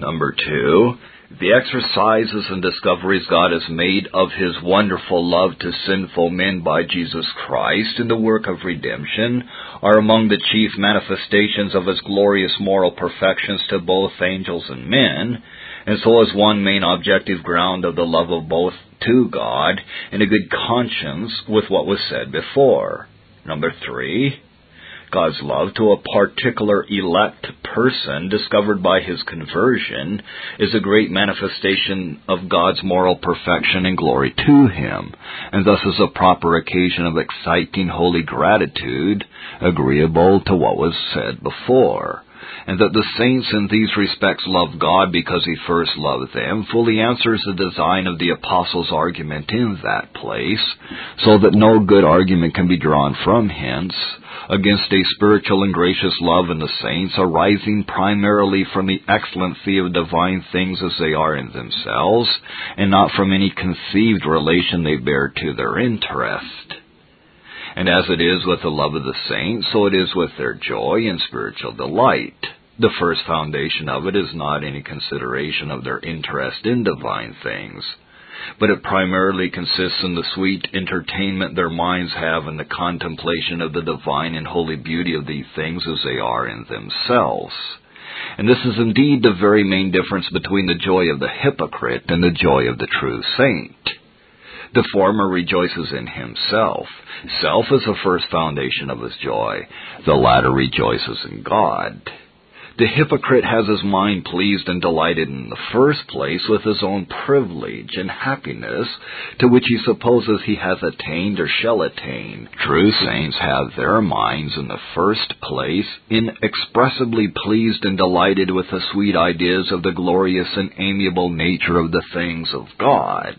Number two, the exercises and discoveries God has made of His wonderful love to sinful men by Jesus Christ in the work of redemption are among the chief manifestations of His glorious moral perfections to both angels and men, and so is one main objective ground of the love of both to God and a good conscience with what was said before. Number three, God's love to a particular elect person discovered by his conversion is a great manifestation of God's moral perfection and glory to him, and thus is a proper occasion of exciting holy gratitude, agreeable to what was said before. And that the saints in these respects love God because he first loved them, fully answers the design of the apostle's argument in that place, so that no good argument can be drawn from hence against a spiritual and gracious love in the saints arising primarily from the excellency of divine things as they are in themselves, and not from any conceived relation they bear to their interest. And as it is with the love of the saints, so it is with their joy and spiritual delight. The first foundation of it is not any consideration of their interest in divine things, but it primarily consists in the sweet entertainment their minds have in the contemplation of the divine and holy beauty of these things as they are in themselves. And this is indeed the very main difference between the joy of the hypocrite and the joy of the true saint. The former rejoices in himself. Self is the first foundation of his joy. The latter rejoices in God. The hypocrite has his mind pleased and delighted in the first place with his own privilege and happiness, to which he supposes he has attained or shall attain. True saints have their minds in the first place inexpressibly pleased and delighted with the sweet ideas of the glorious and amiable nature of the things of God.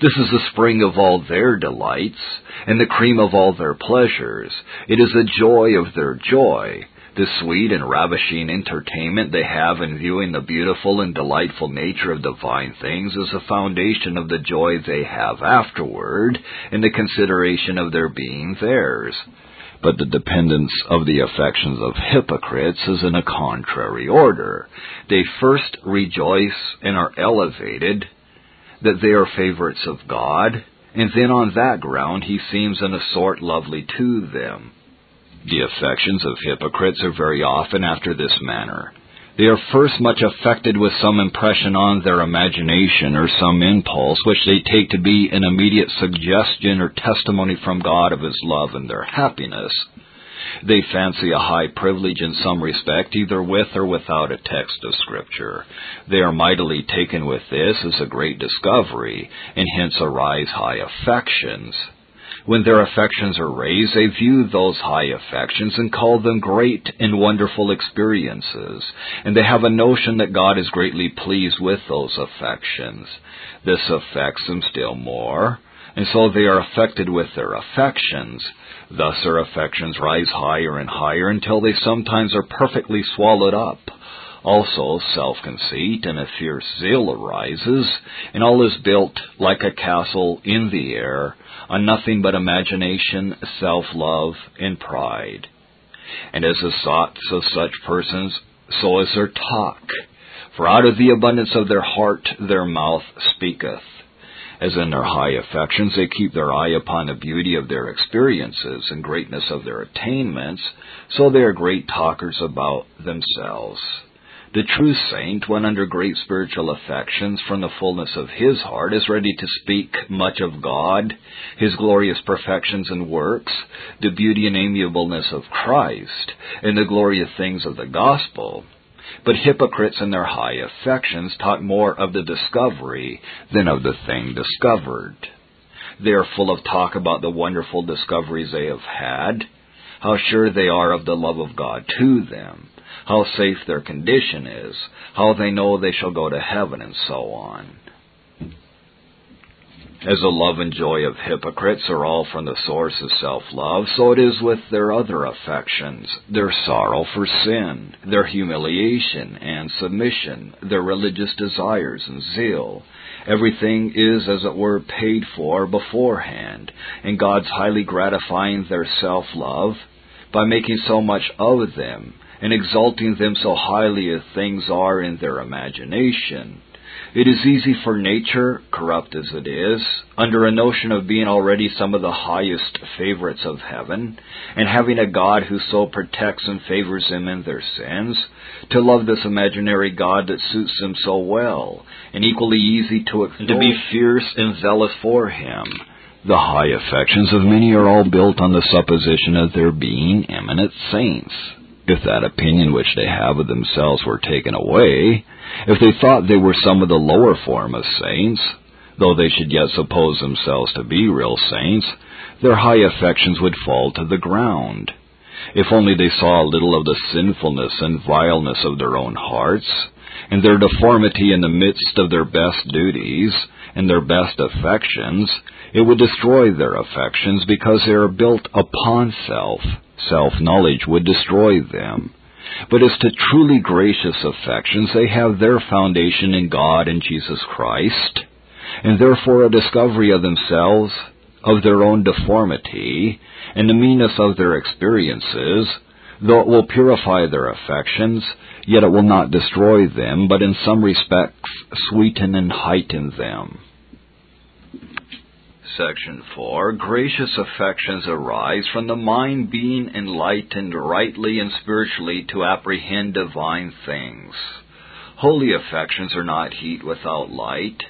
This is the spring of all their delights, and the cream of all their pleasures. It is the joy of their joy. The sweet and ravishing entertainment they have in viewing the beautiful and delightful nature of divine things is the foundation of the joy they have afterward in the consideration of their being theirs. But the dependence of the affections of hypocrites is in a contrary order. They first rejoice and are elevated that they are favorites of God, and then on that ground he seems in a sort lovely to them. The affections of hypocrites are very often after this manner. They are first much affected with some impression on their imagination or some impulse which they take to be an immediate suggestion or testimony from God of His love and their happiness. They fancy a high privilege in some respect, either with or without a text of Scripture. They are mightily taken with this as a great discovery, and hence arise high affections. When their affections are raised, they view those high affections and call them great and wonderful experiences, and they have a notion that God is greatly pleased with those affections. This affects them still more, and so they are affected with their affections. Thus their affections rise higher and higher until they sometimes are perfectly swallowed up. Also, self conceit and a fierce zeal arises, and all is built like a castle in the air on nothing but imagination, self love, and pride. And as the thoughts of such persons, so is their talk. For out of the abundance of their heart their mouth speaketh. As in their high affections they keep their eye upon the beauty of their experiences and greatness of their attainments, so they are great talkers about themselves. The true saint, when under great spiritual affections from the fullness of his heart, is ready to speak much of God, his glorious perfections and works, the beauty and amiableness of Christ, and the glorious things of the gospel, but hypocrites in their high affections talk more of the discovery than of the thing discovered. They are full of talk about the wonderful discoveries they have had, how sure they are of the love of God to them, how safe their condition is, how they know they shall go to heaven, and so on. As the love and joy of hypocrites are all from the source of self-love, so it is with their other affections, their sorrow for sin, their humiliation and submission, their religious desires and zeal. Everything is, as it were, paid for beforehand, and God's highly gratifying their self-love by making so much of them and exalting them so highly as things are in their imagination. It is easy for nature, corrupt as it is, under a notion of being already some of the highest favorites of heaven, and having a God who so protects and favors them in their sins, to love this imaginary God that suits them so well, and equally easy to, to be fierce and zealous for him. The high affections of many are all built on the supposition of their being eminent saints. If that opinion which they have of themselves were taken away, if they thought they were some of the lower form of saints, though they should yet suppose themselves to be real saints, their high affections would fall to the ground. If only they saw a little of the sinfulness and vileness of their own hearts, and their deformity in the midst of their best duties and their best affections, it would destroy their affections because they are built upon self. Self knowledge would destroy them. But as to truly gracious affections, they have their foundation in God and Jesus Christ, and therefore a discovery of themselves, of their own deformity, and the meanness of their experiences, though it will purify their affections, yet it will not destroy them, but in some respects sweeten and heighten them. Section 4 Gracious affections arise from the mind being enlightened rightly and spiritually to apprehend divine things. Holy affections are not heat without light,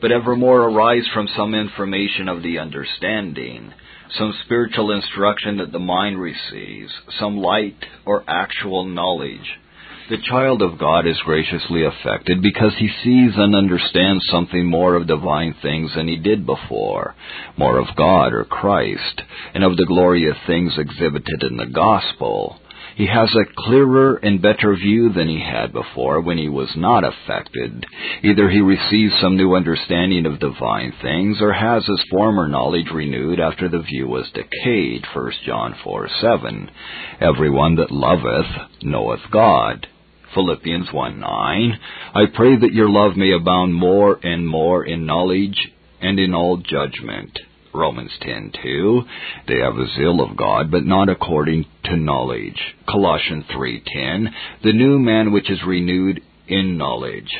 but evermore arise from some information of the understanding, some spiritual instruction that the mind receives, some light or actual knowledge the child of God is graciously affected because he sees and understands something more of divine things than he did before, more of God or Christ, and of the glorious things exhibited in the gospel. He has a clearer and better view than he had before when he was not affected. Either he receives some new understanding of divine things, or has his former knowledge renewed after the view was decayed. 1 John 4 7. Everyone that loveth knoweth God. Philippians 1 9. I pray that your love may abound more and more in knowledge and in all judgment. Romans 10:2 They have a zeal of God but not according to knowledge. Colossians 3:10 The new man which is renewed in knowledge.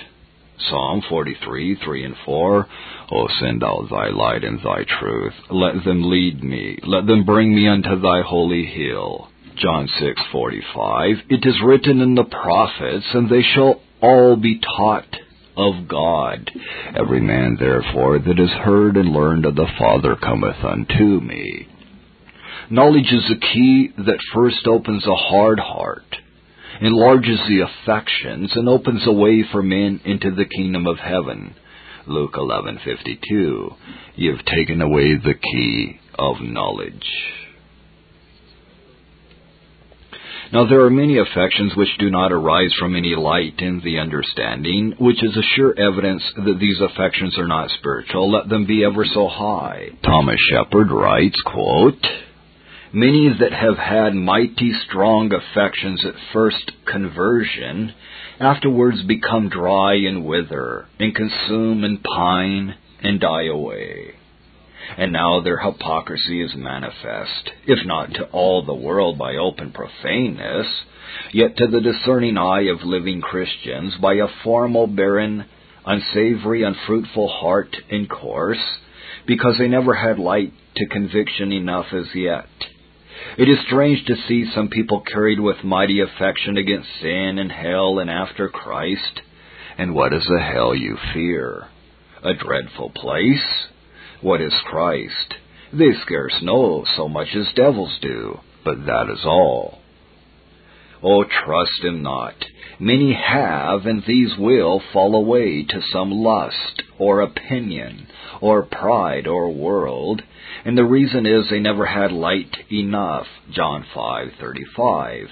Psalm 43, 3 and 4. O send out thy light and thy truth. Let them lead me. Let them bring me unto thy holy hill. John 6:45 It is written in the prophets and they shall all be taught of God. Every man therefore that has heard and learned of the Father cometh unto me. Knowledge is the key that first opens a hard heart enlarges the affections and opens a way for men into the kingdom of heaven. Luke 11:52 Ye have taken away the key of knowledge now there are many affections which do not arise from any light in the understanding, which is a sure evidence that these affections are not spiritual, let them be ever so high. Thomas Shepard writes, quote, Many that have had mighty strong affections at first conversion, afterwards become dry and wither, and consume and pine and die away and now their hypocrisy is manifest, if not to all the world by open profaneness, yet to the discerning eye of living Christians by a formal, barren, unsavory, unfruitful heart and course, because they never had light to conviction enough as yet. It is strange to see some people carried with mighty affection against sin and hell and after Christ. And what is the hell you fear? A dreadful place? What is Christ? They scarce know so much as devils do, but that is all. Oh, trust him not. Many have, and these will fall away to some lust, or opinion, or pride, or world, and the reason is they never had light enough. John 5:35.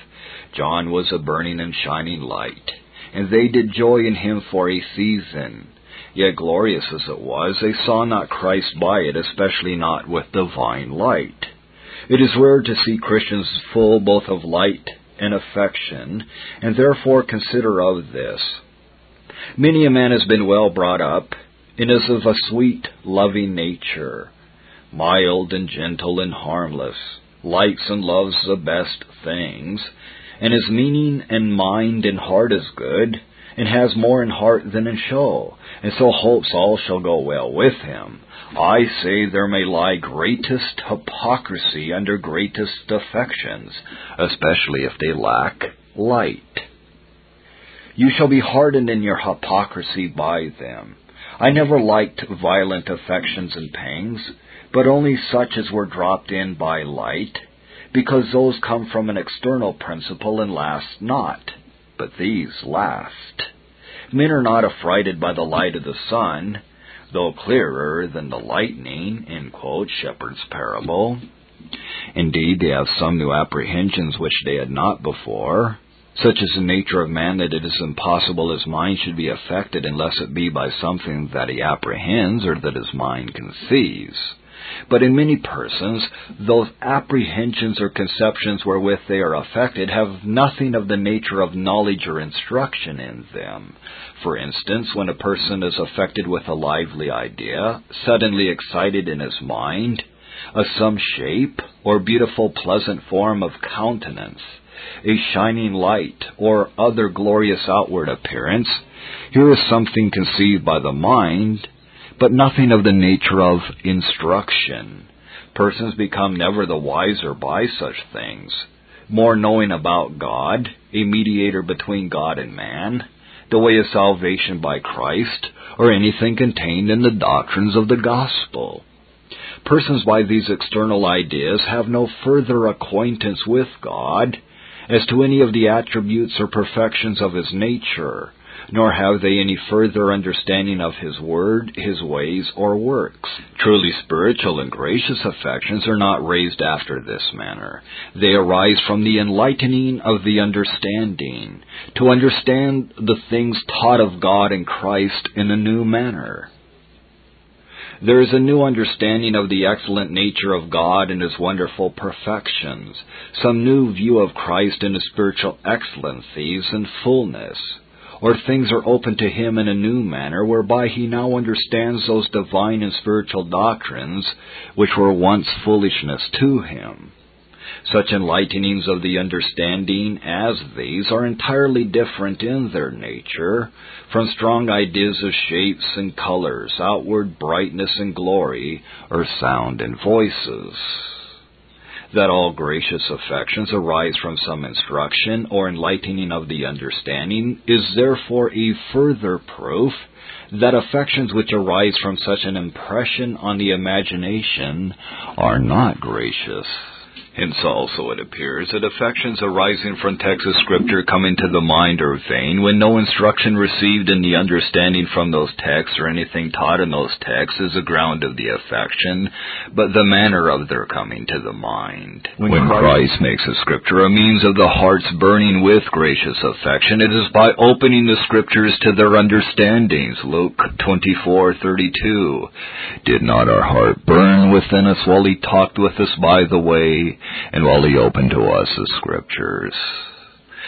John was a burning and shining light, and they did joy in him for a season. Yet glorious as it was, they saw not Christ by it, especially not with divine light. It is rare to see Christians full both of light and affection, and therefore consider of this. Many a man has been well brought up, and is of a sweet, loving nature, mild and gentle and harmless, likes and loves the best things, and his meaning and mind and heart is good, and has more in heart than in show, and so hopes all shall go well with him. I say there may lie greatest hypocrisy under greatest affections, especially if they lack light. You shall be hardened in your hypocrisy by them. I never liked violent affections and pangs, but only such as were dropped in by light, because those come from an external principle and last not, but these last. Men are not affrighted by the light of the sun, though clearer than the lightning, in quote, Shepard's parable. Indeed, they have some new apprehensions which they had not before, such is the nature of man that it is impossible his mind should be affected unless it be by something that he apprehends or that his mind conceives. But in many persons, those apprehensions or conceptions wherewith they are affected have nothing of the nature of knowledge or instruction in them. For instance, when a person is affected with a lively idea, suddenly excited in his mind, of some shape or beautiful pleasant form of countenance, a shining light, or other glorious outward appearance, here is something conceived by the mind, but nothing of the nature of instruction. Persons become never the wiser by such things, more knowing about God, a mediator between God and man, the way of salvation by Christ, or anything contained in the doctrines of the gospel. Persons by these external ideas have no further acquaintance with God as to any of the attributes or perfections of his nature, nor have they any further understanding of his word, his ways, or works. Truly spiritual and gracious affections are not raised after this manner. They arise from the enlightening of the understanding, to understand the things taught of God and Christ in a new manner. There is a new understanding of the excellent nature of God and His wonderful perfections, some new view of Christ and His spiritual excellencies and fullness or things are open to him in a new manner, whereby he now understands those divine and spiritual doctrines which were once foolishness to him. Such enlightenings of the understanding as these are entirely different in their nature from strong ideas of shapes and colors, outward brightness and glory, or sound and voices that all gracious affections arise from some instruction or enlightening of the understanding is therefore a further proof that affections which arise from such an impression on the imagination are not gracious. Hence also it appears that affections arising from texts of Scripture come into the mind are vain when no instruction received in the understanding from those texts or anything taught in those texts is the ground of the affection, but the manner of their coming to the mind. When, when Christ, Christ makes a Scripture a means of the heart's burning with gracious affection, it is by opening the Scriptures to their understandings. Luke 24:32. Did not our heart burn within us while he talked with us by the way? And while he opened to us the Scriptures.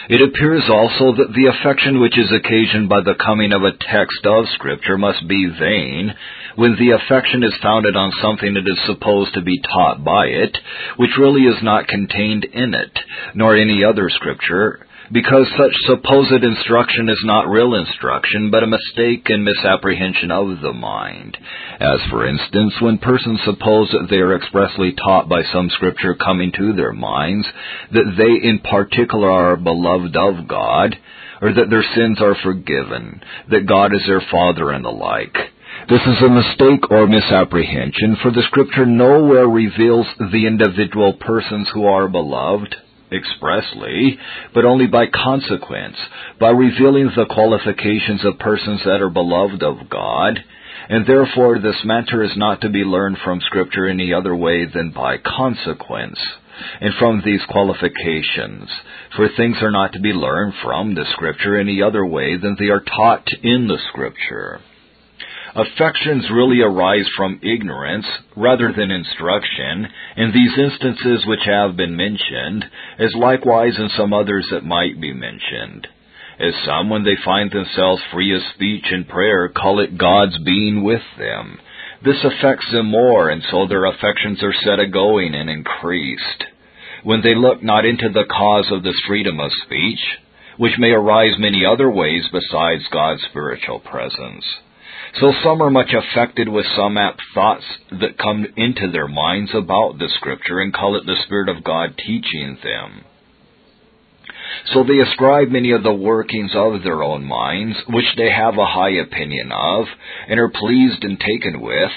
It appears also that the affection which is occasioned by the coming of a text of Scripture must be vain, when the affection is founded on something that is supposed to be taught by it, which really is not contained in it, nor any other Scripture, because such supposed instruction is not real instruction, but a mistake and misapprehension of the mind. As, for instance, when persons suppose that they are expressly taught by some scripture coming to their minds, that they in particular are beloved of God, or that their sins are forgiven, that God is their Father, and the like. This is a mistake or misapprehension, for the Scripture nowhere reveals the individual persons who are beloved, expressly, but only by consequence, by revealing the qualifications of persons that are beloved of God, and therefore this matter is not to be learned from Scripture any other way than by consequence, and from these qualifications, for things are not to be learned from the Scripture any other way than they are taught in the Scripture. Affections really arise from ignorance rather than instruction in these instances which have been mentioned, as likewise in some others that might be mentioned. As some, when they find themselves free of speech and prayer, call it God's being with them. This affects them more, and so their affections are set a going and increased. when they look not into the cause of this freedom of speech, which may arise many other ways besides God's spiritual presence. So some are much affected with some apt thoughts that come into their minds about the Scripture and call it the Spirit of God teaching them. So they ascribe many of the workings of their own minds, which they have a high opinion of, and are pleased and taken with,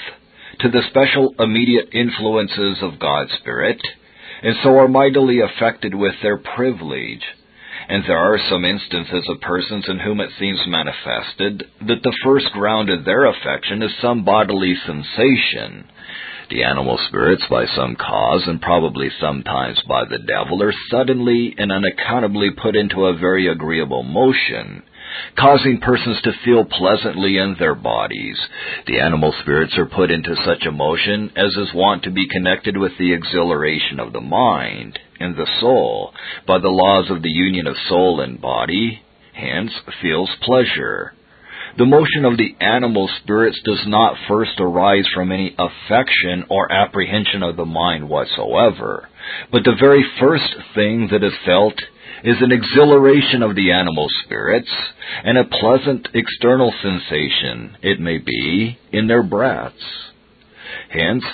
to the special immediate influences of God's Spirit, and so are mightily affected with their privilege. And there are some instances of persons in whom it seems manifested that the first ground of their affection is some bodily sensation, the animal spirits, by some cause, and probably sometimes by the devil, are suddenly and unaccountably put into a very agreeable motion, causing persons to feel pleasantly in their bodies. The animal spirits are put into such a motion as is wont to be connected with the exhilaration of the mind and the soul by the laws of the union of soul and body, hence feels pleasure. The motion of the animal spirits does not first arise from any affection or apprehension of the mind whatsoever, but the very first thing that is felt is an exhilaration of the animal spirits and a pleasant external sensation, it may be, in their breaths. Hence,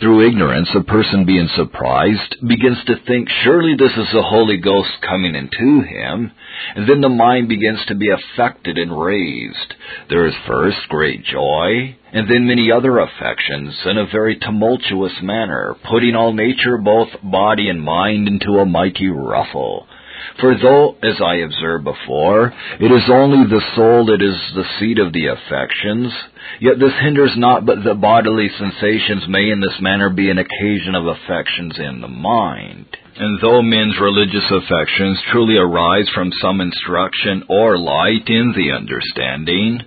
through ignorance, a person being surprised begins to think, surely this is the Holy Ghost coming into him, and then the mind begins to be affected and raised. There is first great joy, and then many other affections in a very tumultuous manner, putting all nature, both body and mind, into a mighty ruffle. For though, as I observed before, it is only the soul that is the seat of the affections, yet this hinders not but that bodily sensations may in this manner be an occasion of affections in the mind. And though men's religious affections truly arise from some instruction or light in the understanding,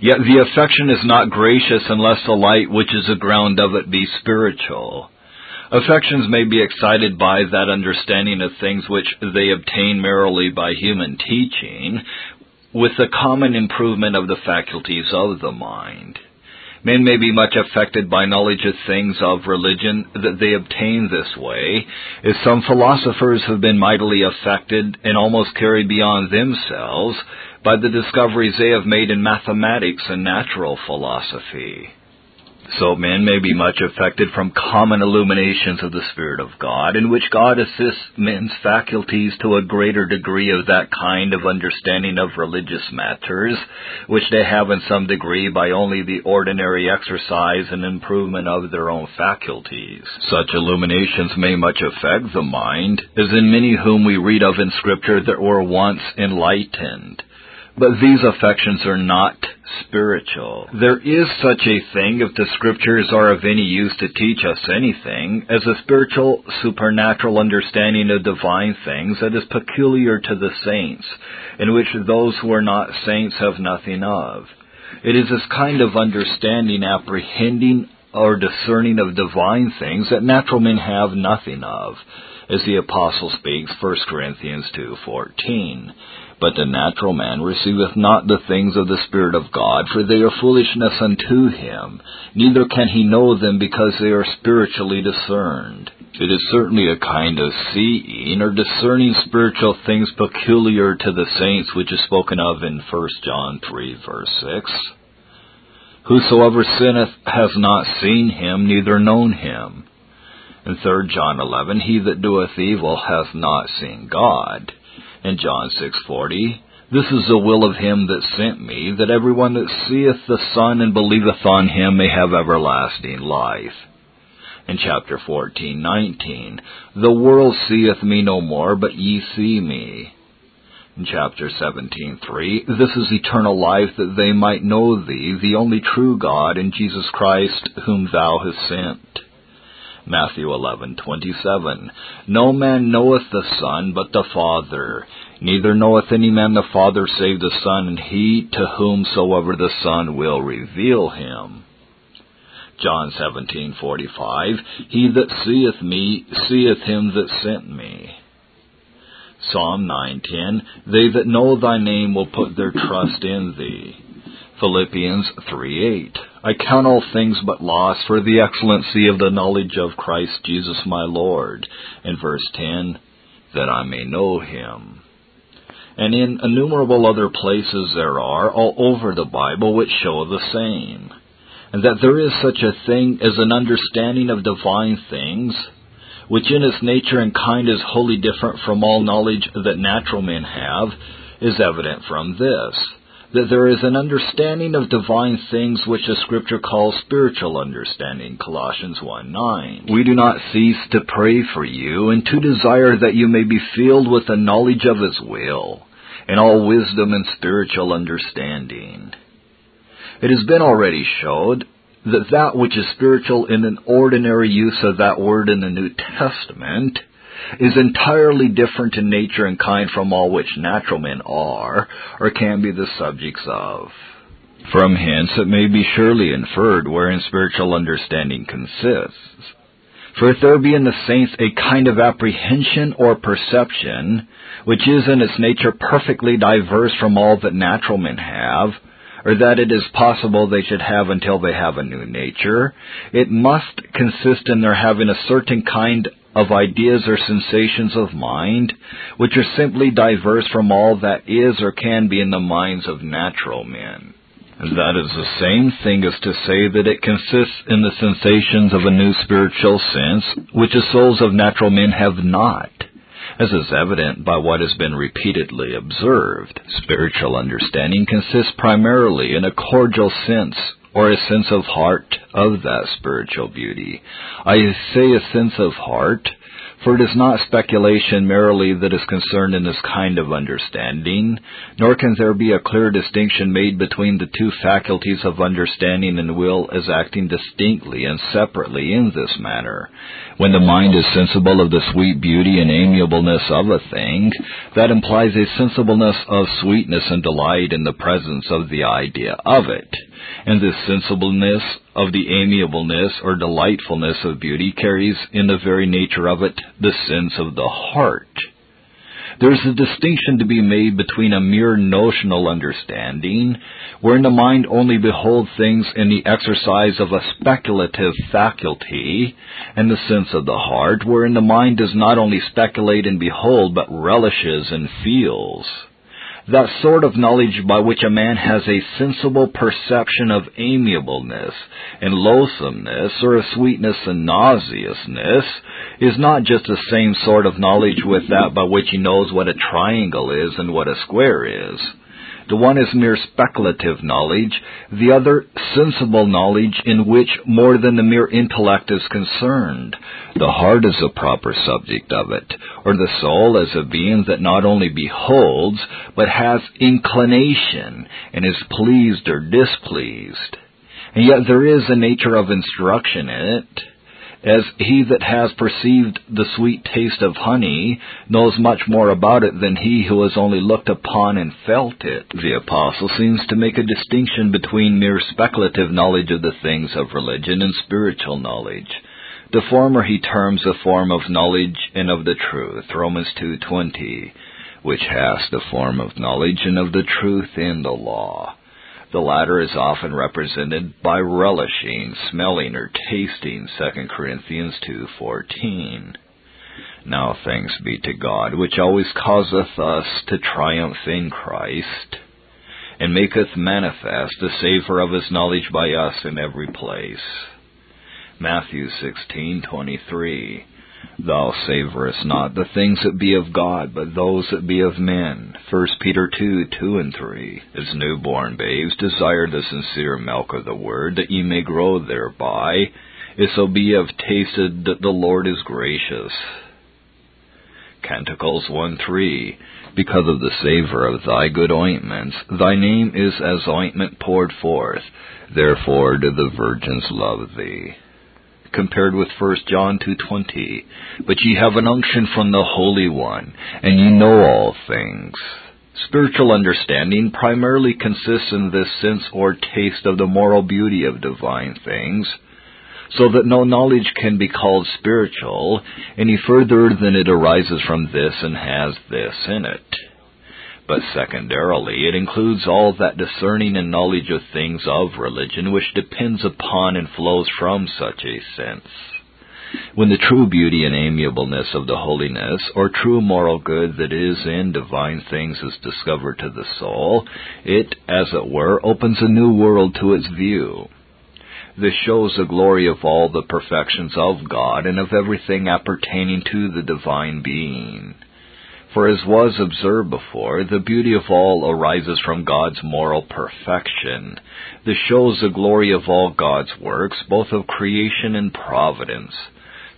yet the affection is not gracious unless the light which is the ground of it be spiritual. Affections may be excited by that understanding of things which they obtain merely by human teaching, with the common improvement of the faculties of the mind. Men may be much affected by knowledge of things of religion that they obtain this way, as some philosophers have been mightily affected and almost carried beyond themselves by the discoveries they have made in mathematics and natural philosophy. So men may be much affected from common illuminations of the Spirit of God, in which God assists men's faculties to a greater degree of that kind of understanding of religious matters, which they have in some degree by only the ordinary exercise and improvement of their own faculties. Such illuminations may much affect the mind, as in many whom we read of in Scripture that were once enlightened. But these affections are not spiritual. There is such a thing if the scriptures are of any use to teach us anything as a spiritual supernatural understanding of divine things that is peculiar to the saints, in which those who are not saints have nothing of. It is this kind of understanding, apprehending, or discerning of divine things that natural men have nothing of, as the apostle speaks, 1 Corinthians 2:14. But the natural man receiveth not the things of the Spirit of God, for they are foolishness unto him, neither can he know them because they are spiritually discerned. It is certainly a kind of seeing or discerning spiritual things peculiar to the saints, which is spoken of in 1 John 3 verse 6. Whosoever sinneth has not seen him, neither known him. In 3 John 11, he that doeth evil hath not seen God in John 6:40, This is the will of him that sent me, that everyone that seeth the Son and believeth on him may have everlasting life. In chapter 14:19, The world seeth me no more, but ye see me. In chapter 17:3, This is eternal life, that they might know thee, the only true God, and Jesus Christ, whom thou hast sent. Matthew 11:27 No man knoweth the Son but the Father. Neither knoweth any man the Father save the Son and he to whomsoever the Son will reveal him. John 17:45 He that seeth me seeth him that sent me. Psalm 9:10 They that know thy name will put their trust in thee. Philippians 3:8 I count all things but loss for the excellency of the knowledge of Christ Jesus my Lord. In verse 10, that I may know him. And in innumerable other places there are all over the Bible which show the same. And that there is such a thing as an understanding of divine things, which in its nature and kind is wholly different from all knowledge that natural men have, is evident from this that there is an understanding of divine things which the scripture calls spiritual understanding, Colossians 1 9. We do not cease to pray for you and to desire that you may be filled with the knowledge of his will, and all wisdom and spiritual understanding. It has been already showed that that which is spiritual in an ordinary use of that word in the New Testament is entirely different in nature and kind from all which natural men are, or can be the subjects of. From hence it may be surely inferred wherein spiritual understanding consists. For if there be in the saints a kind of apprehension or perception, which is in its nature perfectly diverse from all that natural men have, or that it is possible they should have until they have a new nature, it must consist in their having a certain kind of ideas or sensations of mind, which are simply diverse from all that is or can be in the minds of natural men. That is the same thing as to say that it consists in the sensations of a new spiritual sense, which the souls of natural men have not, as is evident by what has been repeatedly observed. Spiritual understanding consists primarily in a cordial sense or a sense of heart of that spiritual beauty. I say a sense of heart, for it is not speculation merely that is concerned in this kind of understanding, nor can there be a clear distinction made between the two faculties of understanding and will as acting distinctly and separately in this manner. When the mind is sensible of the sweet beauty and amiableness of a thing, that implies a sensibleness of sweetness and delight in the presence of the idea of it and this sensibleness of the amiableness or delightfulness of beauty carries in the very nature of it the sense of the heart. There is a distinction to be made between a mere notional understanding, wherein the mind only beholds things in the exercise of a speculative faculty, and the sense of the heart, wherein the mind does not only speculate and behold, but relishes and feels that sort of knowledge by which a man has a sensible perception of amiableness and loathsomeness, or of sweetness and nauseousness, is not just the same sort of knowledge with that by which he knows what a triangle is and what a square is. The one is mere speculative knowledge, the other sensible knowledge in which more than the mere intellect is concerned. The heart is a proper subject of it, or the soul as a being that not only beholds, but has inclination, and is pleased or displeased. And yet there is a nature of instruction in it as he that has perceived the sweet taste of honey knows much more about it than he who has only looked upon and felt it. The apostle seems to make a distinction between mere speculative knowledge of the things of religion and spiritual knowledge. The former he terms a form of knowledge and of the truth, Romans 2.20, which has the form of knowledge and of the truth in the law. The latter is often represented by relishing, smelling, or tasting 2 Corinthians 2.14. Now thanks be to God, which always causeth us to triumph in Christ, and maketh manifest the savour of his knowledge by us in every place. Matthew 16:23 Thou savorest not the things that be of God, but those that be of men. 1 Peter 2, 2 and 3. As newborn babes, desire the sincere milk of the word, that ye may grow thereby, if so be ye have tasted that the Lord is gracious. Canticles 1, 3. Because of the savor of thy good ointments, thy name is as ointment poured forth. Therefore do the virgins love thee compared with 1 John 2:20. But ye have an unction from the Holy One, and ye know all things. Spiritual understanding primarily consists in this sense or taste of the moral beauty of divine things, so that no knowledge can be called spiritual any further than it arises from this and has this in it. But secondarily it includes all that discerning and knowledge of things of religion which depends upon and flows from such a sense. When the true beauty and amiableness of the holiness, or true moral good that is in divine things is discovered to the soul, it, as it were, opens a new world to its view. This shows the glory of all the perfections of God and of everything appertaining to the divine being. For as was observed before, the beauty of all arises from God's moral perfection. This shows the glory of all God's works, both of creation and providence.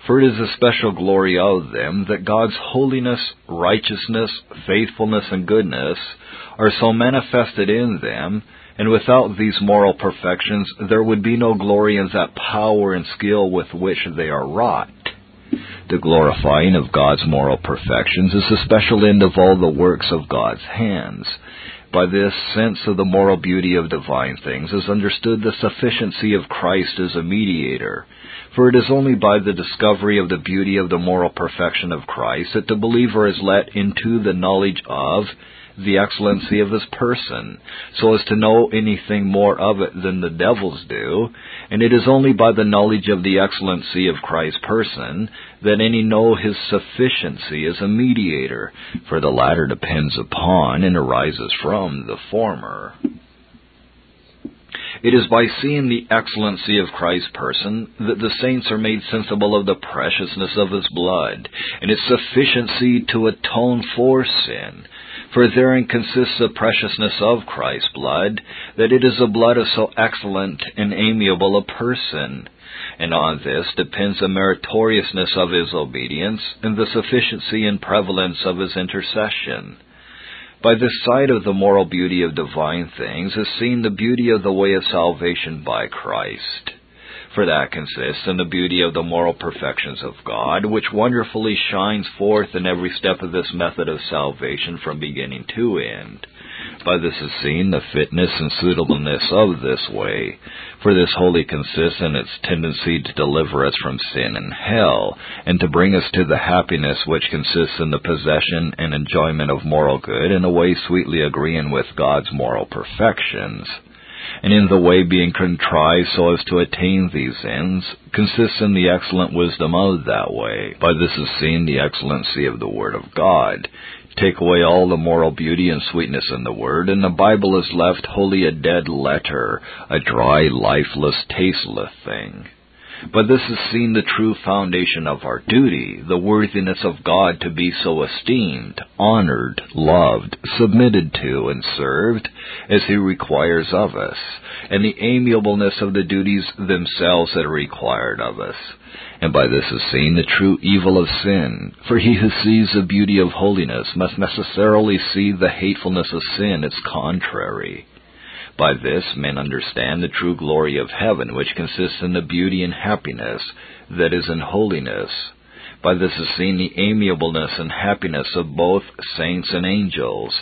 For it is a special glory of them that God's holiness, righteousness, faithfulness, and goodness are so manifested in them, and without these moral perfections there would be no glory in that power and skill with which they are wrought. The glorifying of God's moral perfections is the special end of all the works of God's hands. By this sense of the moral beauty of divine things is understood the sufficiency of Christ as a mediator. For it is only by the discovery of the beauty of the moral perfection of Christ that the believer is let into the knowledge of the excellency of his person, so as to know anything more of it than the devils do, and it is only by the knowledge of the excellency of Christ's person that any know his sufficiency as a mediator, for the latter depends upon and arises from the former. It is by seeing the excellency of Christ's person that the saints are made sensible of the preciousness of his blood, and its sufficiency to atone for sin, for therein consists the preciousness of Christ's blood, that it is the blood of so excellent and amiable a person. And on this depends the meritoriousness of his obedience, and the sufficiency and prevalence of his intercession. By this sight of the moral beauty of divine things is seen the beauty of the way of salvation by Christ for that consists in the beauty of the moral perfections of God, which wonderfully shines forth in every step of this method of salvation from beginning to end. By this is seen the fitness and suitableness of this way, for this wholly consists in its tendency to deliver us from sin and hell, and to bring us to the happiness which consists in the possession and enjoyment of moral good in a way sweetly agreeing with God's moral perfections and in the way being contrived so as to attain these ends, consists in the excellent wisdom of that way. By this is seen the excellency of the Word of God. Take away all the moral beauty and sweetness in the Word, and the Bible is left wholly a dead letter, a dry, lifeless, tasteless thing. But this is seen the true foundation of our duty, the worthiness of God to be so esteemed, honored, loved, submitted to, and served as He requires of us, and the amiableness of the duties themselves that are required of us. And by this is seen the true evil of sin, for he who sees the beauty of holiness must necessarily see the hatefulness of sin, its contrary. By this men understand the true glory of heaven, which consists in the beauty and happiness that is in holiness. By this is seen the amiableness and happiness of both saints and angels.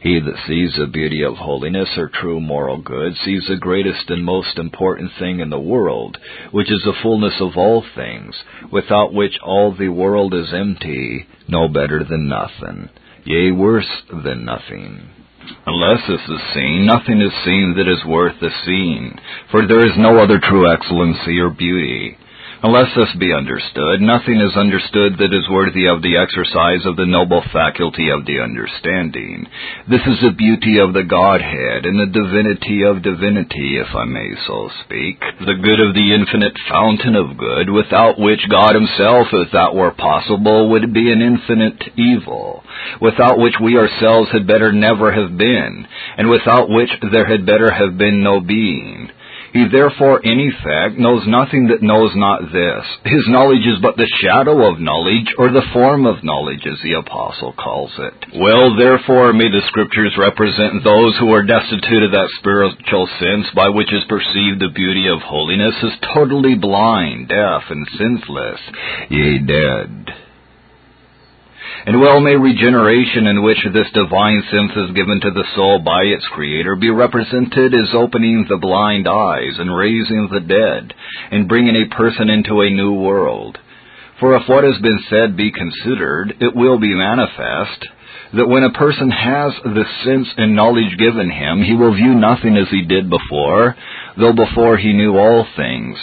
He that sees the beauty of holiness or true moral good sees the greatest and most important thing in the world, which is the fullness of all things, without which all the world is empty, no better than nothing, yea, worse than nothing. Unless this is seen, nothing is seen that is worth the seeing, for there is no other true excellency or beauty. Unless this be understood, nothing is understood that is worthy of the exercise of the noble faculty of the understanding. This is the beauty of the Godhead, and the divinity of divinity, if I may so speak, the good of the infinite fountain of good, without which God himself, if that were possible, would be an infinite evil, without which we ourselves had better never have been, and without which there had better have been no being. He therefore in effect knows nothing that knows not this. His knowledge is but the shadow of knowledge, or the form of knowledge, as the apostle calls it. Well, therefore, may the scriptures represent those who are destitute of that spiritual sense by which is perceived the beauty of holiness as totally blind, deaf, and senseless, yea, dead. And well may regeneration in which this divine sense is given to the soul by its Creator be represented as opening the blind eyes and raising the dead and bringing a person into a new world. For if what has been said be considered, it will be manifest that when a person has the sense and knowledge given him, he will view nothing as he did before, though before he knew all things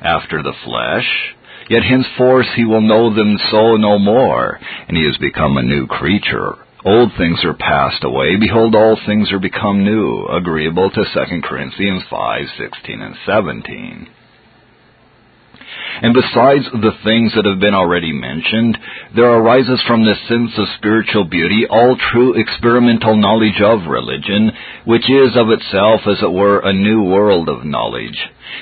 after the flesh. Yet henceforth he will know them so no more, and he has become a new creature. Old things are passed away. Behold, all things are become new, agreeable to 2 Corinthians 5, 16 and 17. And besides the things that have been already mentioned, there arises from this sense of spiritual beauty all true experimental knowledge of religion, which is of itself, as it were, a new world of knowledge.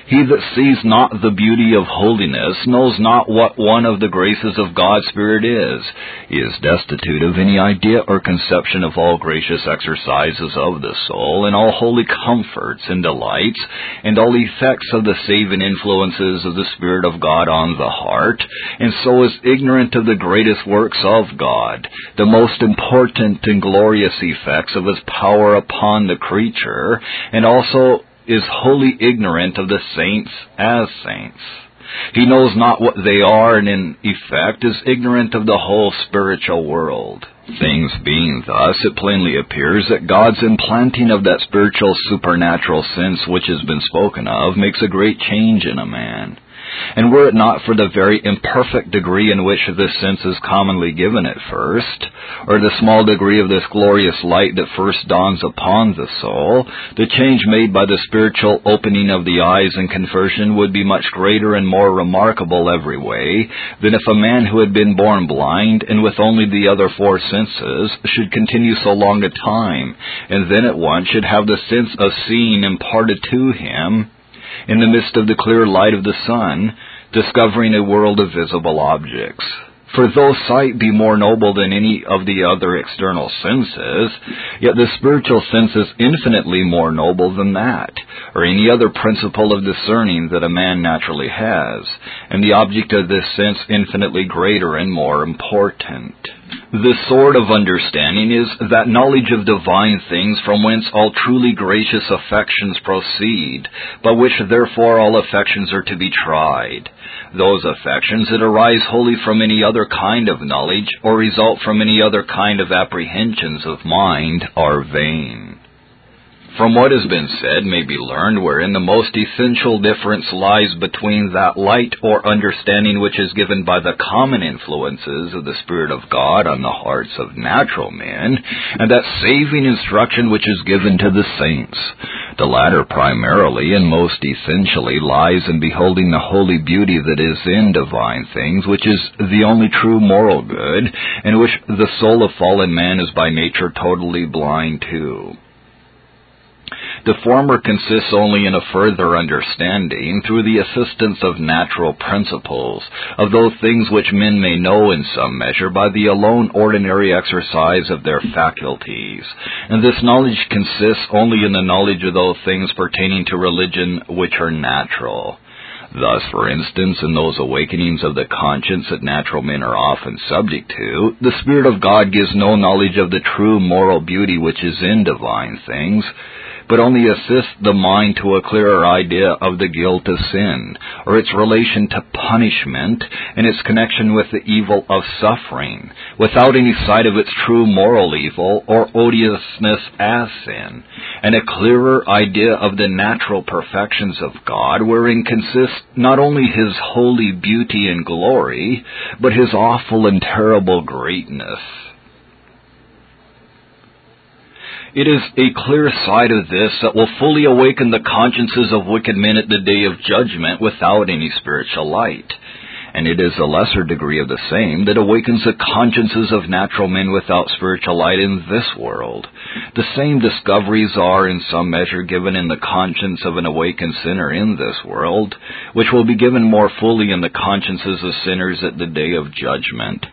He that sees not the beauty of holiness knows not what one of the graces of God's Spirit is. He is destitute of any idea or conception of all gracious exercises of the soul, and all holy comforts and delights, and all effects of the saving influences of the Spirit of God on the heart, and so is ignorant of the greatest works of God, the most important and glorious effects of His power upon the creature, and also is wholly ignorant of the saints as saints. He knows not what they are, and in effect is ignorant of the whole spiritual world. Things being thus, it plainly appears that God's implanting of that spiritual supernatural sense which has been spoken of makes a great change in a man. And were it not for the very imperfect degree in which this sense is commonly given at first, or the small degree of this glorious light that first dawns upon the soul, the change made by the spiritual opening of the eyes and conversion would be much greater and more remarkable every way than if a man who had been born blind and with only the other four senses should continue so long a time, and then at once should have the sense of seeing imparted to him in the midst of the clear light of the sun, discovering a world of visible objects. For though sight be more noble than any of the other external senses, yet the spiritual sense is infinitely more noble than that, or any other principle of discerning that a man naturally has, and the object of this sense infinitely greater and more important. The sword of understanding is that knowledge of divine things from whence all truly gracious affections proceed, by which therefore all affections are to be tried. Those affections that arise wholly from any other kind of knowledge, or result from any other kind of apprehensions of mind, are vain from what has been said may be learned wherein the most essential difference lies between that light or understanding which is given by the common influences of the Spirit of God on the hearts of natural men, and that saving instruction which is given to the saints. The latter primarily and most essentially lies in beholding the holy beauty that is in divine things, which is the only true moral good, and which the soul of fallen man is by nature totally blind to. The former consists only in a further understanding, through the assistance of natural principles, of those things which men may know in some measure by the alone ordinary exercise of their faculties. And this knowledge consists only in the knowledge of those things pertaining to religion which are natural. Thus, for instance, in those awakenings of the conscience that natural men are often subject to, the Spirit of God gives no knowledge of the true moral beauty which is in divine things, but only assist the mind to a clearer idea of the guilt of sin, or its relation to punishment, and its connection with the evil of suffering, without any sight of its true moral evil or odiousness as sin, and a clearer idea of the natural perfections of God, wherein consists not only His holy beauty and glory, but His awful and terrible greatness. It is a clear side of this that will fully awaken the consciences of wicked men at the day of judgment without any spiritual light and it is a lesser degree of the same that awakens the consciences of natural men without spiritual light in this world. The same discoveries are in some measure given in the conscience of an awakened sinner in this world, which will be given more fully in the consciences of sinners at the day of judgment.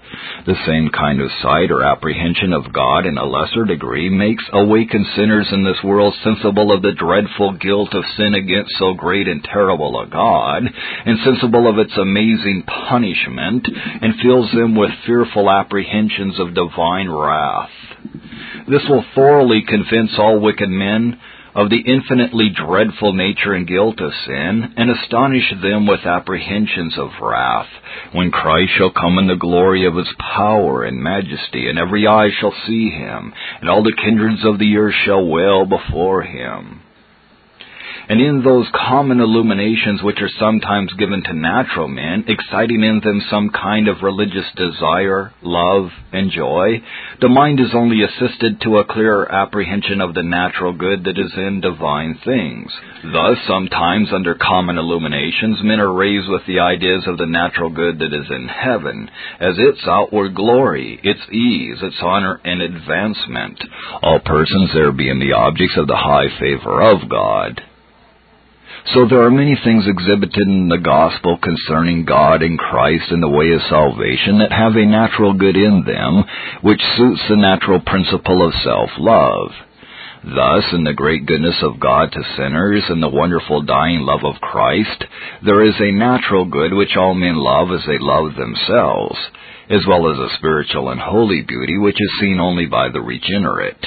The same kind of sight or apprehension of God in a lesser degree makes awakened sinners in this world sensible of the dreadful guilt of sin against so great and terrible a God, and sensible of its amazing punishment and fills them with fearful apprehensions of divine wrath. This will thoroughly convince all wicked men of the infinitely dreadful nature and guilt of sin, and astonish them with apprehensions of wrath, when Christ shall come in the glory of his power and majesty, and every eye shall see him, and all the kindreds of the earth shall wail before him and in those common illuminations which are sometimes given to natural men, exciting in them some kind of religious desire, love, and joy, the mind is only assisted to a clearer apprehension of the natural good that is in divine things. Thus, sometimes under common illuminations, men are raised with the ideas of the natural good that is in heaven, as its outward glory, its ease, its honor, and advancement, all persons there being the objects of the high favor of God. So there are many things exhibited in the gospel concerning God and Christ and the way of salvation that have a natural good in them, which suits the natural principle of self-love. Thus, in the great goodness of God to sinners and the wonderful dying love of Christ, there is a natural good which all men love as they love themselves, as well as a spiritual and holy beauty which is seen only by the regenerate.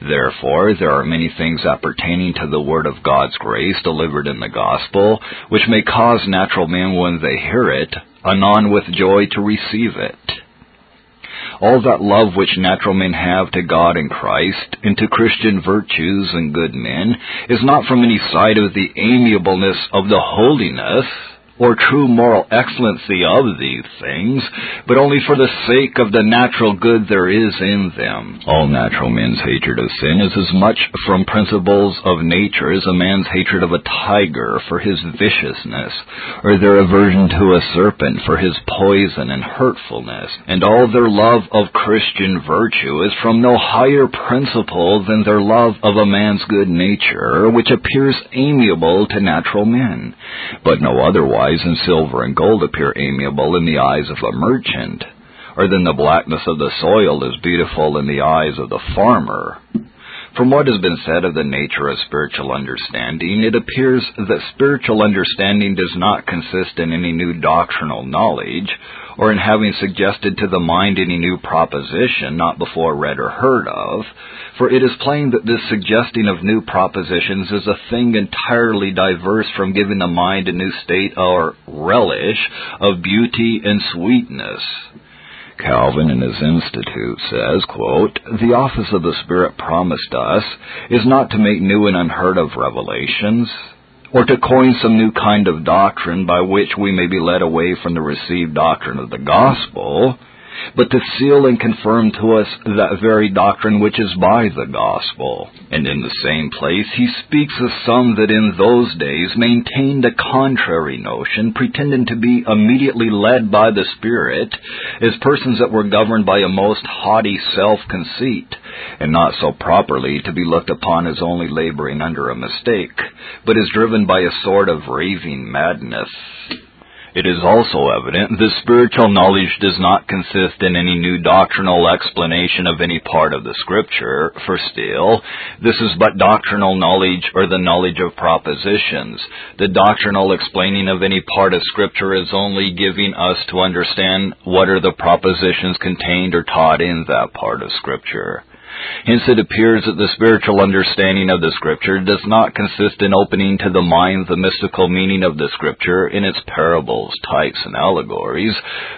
Therefore, there are many things appertaining to the word of God's grace delivered in the gospel, which may cause natural men when they hear it, anon with joy to receive it. All that love which natural men have to God and Christ, and to Christian virtues and good men, is not from any side of the amiableness of the holiness, or true moral excellency of these things, but only for the sake of the natural good there is in them. All natural men's hatred of sin is as much from principles of nature as a man's hatred of a tiger for his viciousness, or their aversion to a serpent for his poison and hurtfulness. And all their love of Christian virtue is from no higher principle than their love of a man's good nature, which appears amiable to natural men, but no otherwise eyes and silver and gold appear amiable in the eyes of a merchant, or than the blackness of the soil is beautiful in the eyes of the farmer. From what has been said of the nature of spiritual understanding, it appears that spiritual understanding does not consist in any new doctrinal knowledge, or in having suggested to the mind any new proposition not before read or heard of, for it is plain that this suggesting of new propositions is a thing entirely diverse from giving the mind a new state or relish of beauty and sweetness. Calvin in his Institute says, quote, The office of the Spirit promised us is not to make new and unheard of revelations, or to coin some new kind of doctrine by which we may be led away from the received doctrine of the gospel, but to seal and confirm to us that very doctrine which is by the gospel. And in the same place he speaks of some that in those days maintained a contrary notion, pretending to be immediately led by the Spirit, as persons that were governed by a most haughty self-conceit, and not so properly to be looked upon as only laboring under a mistake, but as driven by a sort of raving madness. It is also evident that spiritual knowledge does not consist in any new doctrinal explanation of any part of the Scripture, for still, this is but doctrinal knowledge or the knowledge of propositions. The doctrinal explaining of any part of Scripture is only giving us to understand what are the propositions contained or taught in that part of Scripture. Hence it appears that the spiritual understanding of the Scripture does not consist in opening to the mind the mystical meaning of the Scripture in its parables, types, and allegories,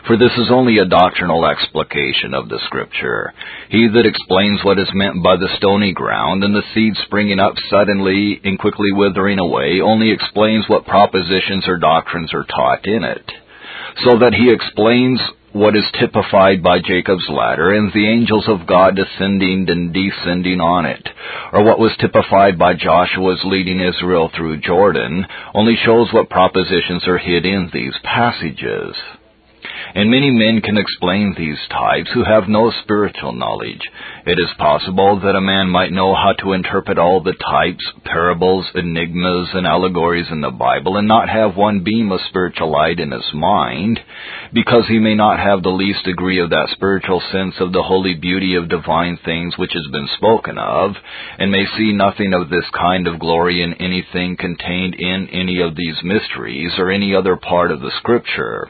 for this is only a doctrinal explication of the Scripture. He that explains what is meant by the stony ground and the seed springing up suddenly and quickly withering away only explains what propositions or doctrines are taught in it so that he explains what is typified by Jacob's ladder and the angels of God descending and descending on it, or what was typified by Joshua's leading Israel through Jordan, only shows what propositions are hid in these passages. And many men can explain these types who have no spiritual knowledge. It is possible that a man might know how to interpret all the types, parables, enigmas, and allegories in the Bible and not have one beam of spiritual light in his mind, because he may not have the least degree of that spiritual sense of the holy beauty of divine things which has been spoken of, and may see nothing of this kind of glory in anything contained in any of these mysteries or any other part of the Scripture.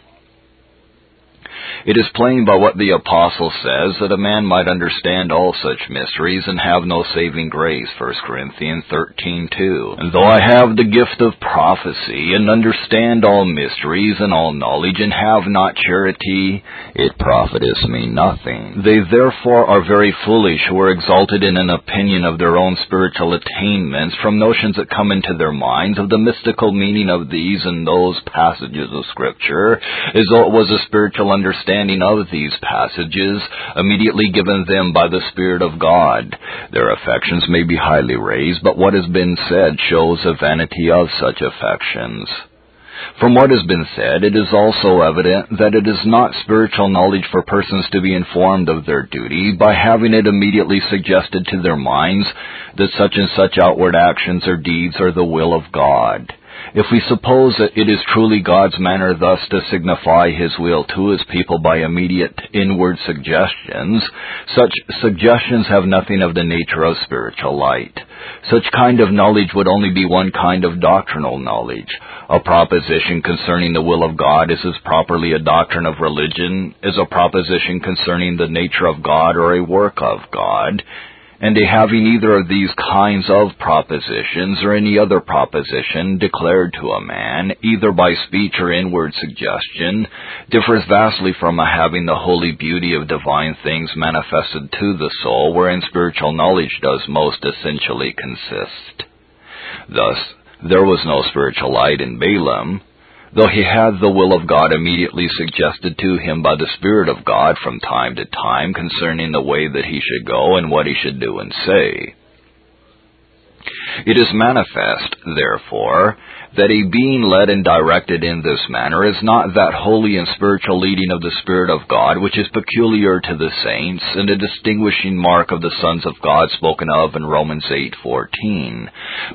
It is plain by what the apostle says that a man might understand all such mysteries and have no saving grace, 1 Corinthians 13:2. And though I have the gift of prophecy and understand all mysteries and all knowledge and have not charity, it profiteth me nothing. They therefore are very foolish who are exalted in an opinion of their own spiritual attainments from notions that come into their minds of the mystical meaning of these and those passages of Scripture, as though it was a spiritual understanding of these passages immediately given them by the Spirit of God. Their affections may be highly raised, but what has been said shows the vanity of such affections. From what has been said, it is also evident that it is not spiritual knowledge for persons to be informed of their duty by having it immediately suggested to their minds that such and such outward actions or deeds are the will of God. If we suppose that it is truly God's manner thus to signify His will to His people by immediate inward suggestions, such suggestions have nothing of the nature of spiritual light. Such kind of knowledge would only be one kind of doctrinal knowledge. A proposition concerning the will of God is as properly a doctrine of religion as a proposition concerning the nature of God or a work of God and a having either of these kinds of propositions or any other proposition declared to a man, either by speech or inward suggestion, differs vastly from a having the holy beauty of divine things manifested to the soul, wherein spiritual knowledge does most essentially consist. Thus, there was no spiritual light in Balaam, though he had the will of God immediately suggested to him by the Spirit of God from time to time concerning the way that he should go and what he should do and say. It is manifest, therefore, that a being led and directed in this manner is not that holy and spiritual leading of the Spirit of God which is peculiar to the saints and a distinguishing mark of the sons of God spoken of in Romans 8:14.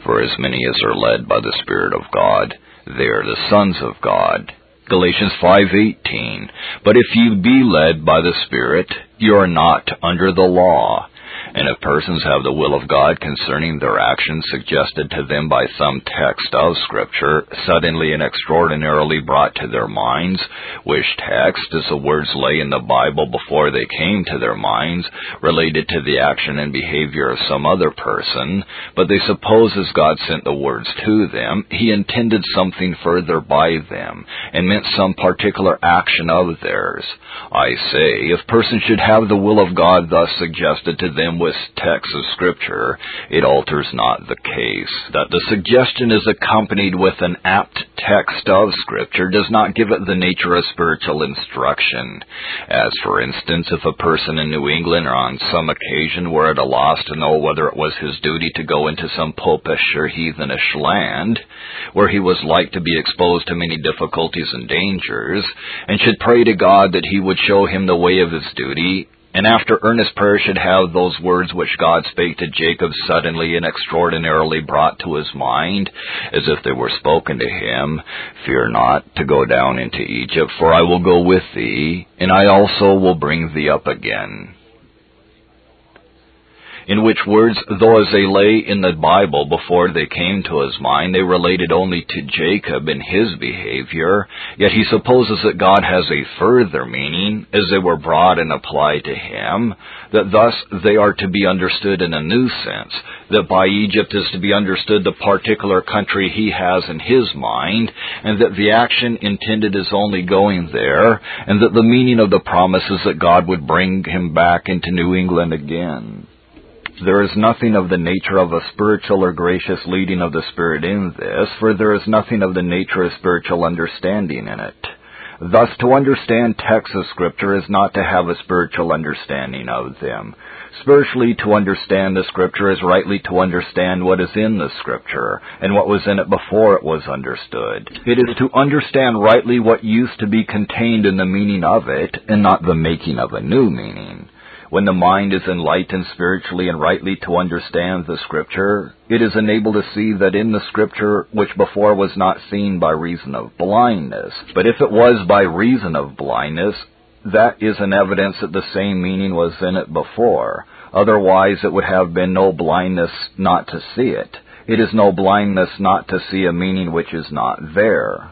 For as many as are led by the Spirit of God, they are the sons of God. Galatians 5:18 But if you be led by the Spirit, you are not under the law. And if persons have the will of God concerning their actions suggested to them by some text of Scripture, suddenly and extraordinarily brought to their minds, which text, as the words lay in the Bible before they came to their minds, related to the action and behavior of some other person, but they suppose as God sent the words to them, He intended something further by them, and meant some particular action of theirs. I say, if persons should have the will of God thus suggested to them with texts of Scripture, it alters not the case. That the suggestion is accompanied with an apt text of Scripture does not give it the nature of spiritual instruction. As, for instance, if a person in New England or on some occasion were at a loss to know whether it was his duty to go into some popish or heathenish land, where he was like to be exposed to many difficulties and dangers, and should pray to God that he would show him the way of his duty, and after earnest prayer should have those words which God spake to Jacob suddenly and extraordinarily brought to his mind, as if they were spoken to him, Fear not to go down into Egypt, for I will go with thee, and I also will bring thee up again in which words, though as they lay in the Bible before they came to his mind, they related only to Jacob and his behavior, yet he supposes that God has a further meaning, as they were brought and applied to him, that thus they are to be understood in a new sense, that by Egypt is to be understood the particular country he has in his mind, and that the action intended is only going there, and that the meaning of the promise is that God would bring him back into New England again. There is nothing of the nature of a spiritual or gracious leading of the Spirit in this, for there is nothing of the nature of spiritual understanding in it. Thus, to understand texts of Scripture is not to have a spiritual understanding of them. Spiritually, to understand the Scripture is rightly to understand what is in the Scripture, and what was in it before it was understood. It is to understand rightly what used to be contained in the meaning of it, and not the making of a new meaning. When the mind is enlightened spiritually and rightly to understand the Scripture, it is enabled to see that in the Scripture which before was not seen by reason of blindness. But if it was by reason of blindness, that is an evidence that the same meaning was in it before. Otherwise it would have been no blindness not to see it. It is no blindness not to see a meaning which is not there.